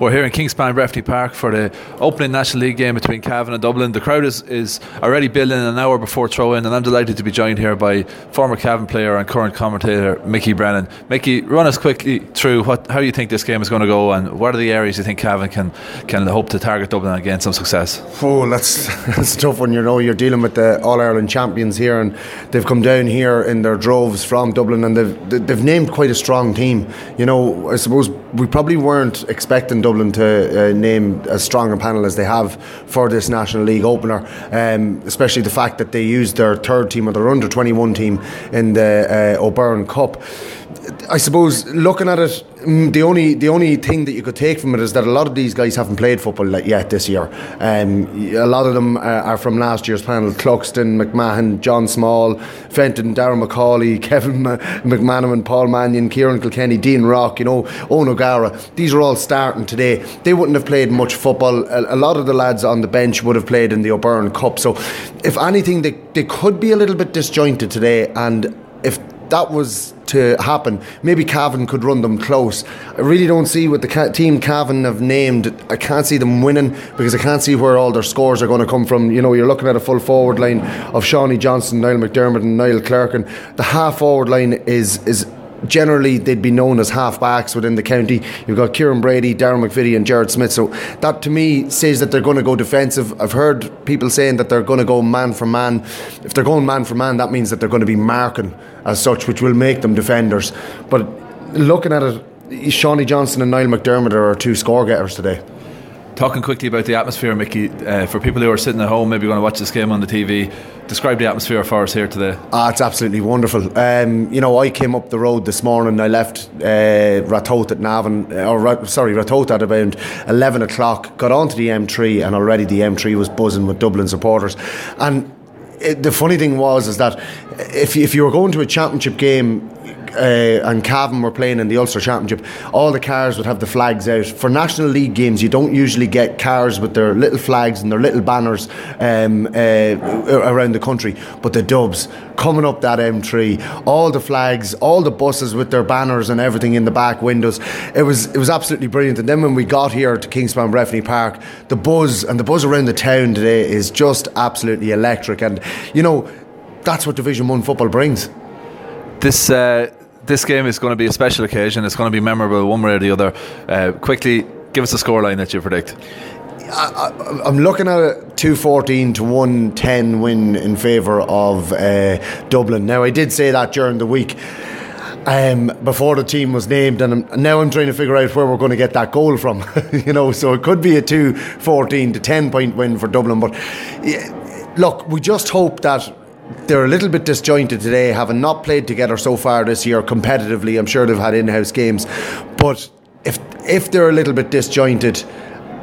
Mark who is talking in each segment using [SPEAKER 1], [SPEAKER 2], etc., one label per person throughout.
[SPEAKER 1] We're here in Kingspan Breffni Park for the opening National League game between Cavan and Dublin. The crowd is, is already building an hour before throw in, and I'm delighted to be joined here by former Cavan player and current commentator Mickey Brennan. Mickey, run us quickly through what, how you think this game is going to go and what are the areas you think Cavan can, can hope to target Dublin and gain some success?
[SPEAKER 2] Oh, that's, that's a tough one. You know, you're dealing with the All Ireland champions here, and they've come down here in their droves from Dublin, and they've, they've named quite a strong team. You know, I suppose we probably weren't expecting to uh, name as strong a panel as they have for this National League opener, um, especially the fact that they used their third team or their under 21 team in the uh, O'Byrne Cup. I suppose looking at it, the only the only thing that you could take from it is that a lot of these guys haven't played football yet this year. Um, a lot of them uh, are from last year's panel: Cluxton, McMahon, John Small, Fenton, Darren McCauley, Kevin McManamon, Paul Mannion, Kieran Kilkenny, Dean Rock, you know, Eoghan O'Gara. These are all starting today. They wouldn't have played much football. A, a lot of the lads on the bench would have played in the O'Byrne Cup. So, if anything, they, they could be a little bit disjointed today. And if that was to happen, maybe Cavan could run them close. I really don't see what the team Cavan have named. I can't see them winning because I can't see where all their scores are going to come from. You know, you're looking at a full forward line of Seanie Johnston, Niall McDermott, and Niall Clerk, and the half forward line is is generally they'd be known as half backs within the county. You've got Kieran Brady, Darren McVeety, and Jared Smith. So that to me says that they're going to go defensive. I've heard people saying that they're going to go man for man. If they're going man for man, that means that they're going to be marking as such, which will make them defenders. But looking at it, Seanie Johnston and Niall McDermott are our two score getters today.
[SPEAKER 1] Talking quickly about the atmosphere, Mickey, uh, for people who are sitting at home, maybe going to watch this game on the TV, describe the atmosphere for us here today.
[SPEAKER 2] Ah, it's absolutely wonderful. Um, you know, I came up the road this morning. I left uh, at Navan, uh, or sorry, Ratoath at about eleven o'clock. Got onto the M3, and already the M3 was buzzing with Dublin supporters. And it, the funny thing was is that if if you were going to a championship game uh, and Cavan were playing in the Ulster Championship, all the cars would have the flags out. For National League games, you don't usually get cars with their little flags and their little banners um, uh, around the country. But the Dubs coming up that M3, all the flags, all the buses with their banners and everything in the back windows. It was it was absolutely brilliant. And then when we got here to Kingspan Breffni Park, the buzz and the buzz around the town today is just absolutely electric. And you know, that's what Division One football brings.
[SPEAKER 1] This uh, this game is going to be a special occasion. It's going to be memorable one way or the other. Uh, quickly, give us the scoreline that you predict.
[SPEAKER 2] I, am looking at a 214 to 110 win in favour of uh, Dublin. Now, I did say that during the week. Um, before the team was named, and I'm, now I'm trying to figure out where we're going to get that goal from. you know, so it could be a 214 to 10 point win for Dublin. But yeah, look, we just hope that they're a little bit disjointed today, having not played together so far this year competitively. I'm sure they've had in-house games, but if if they're a little bit disjointed.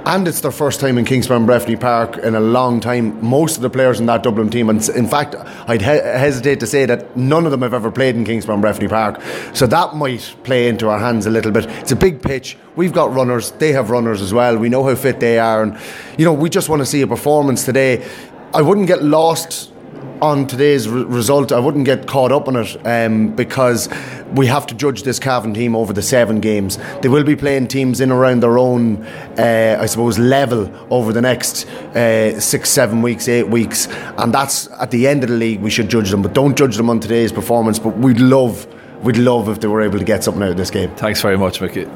[SPEAKER 2] And it's their first time in Kingspan Breffni Park in a long time. Most of the players in that Dublin team, and in fact, I'd he- hesitate to say that none of them have ever played in Kingspan Breffni Park. So that might play into our hands a little bit. It's a big pitch. We've got runners. They have runners as well. We know how fit they are, and you know we just want to see a performance today. I wouldn't get lost on today's re- result, I wouldn't get caught up on it um, because we have to judge this Cavan team over the seven games. They will be playing teams in around their own, uh, I suppose, level over the next uh, six, seven weeks, eight weeks, and that's at the end of the league. We should judge them, but don't judge them on today's performance. But we'd love, we'd love if they were able to get something out of this game.
[SPEAKER 1] Thanks very much, Mickey.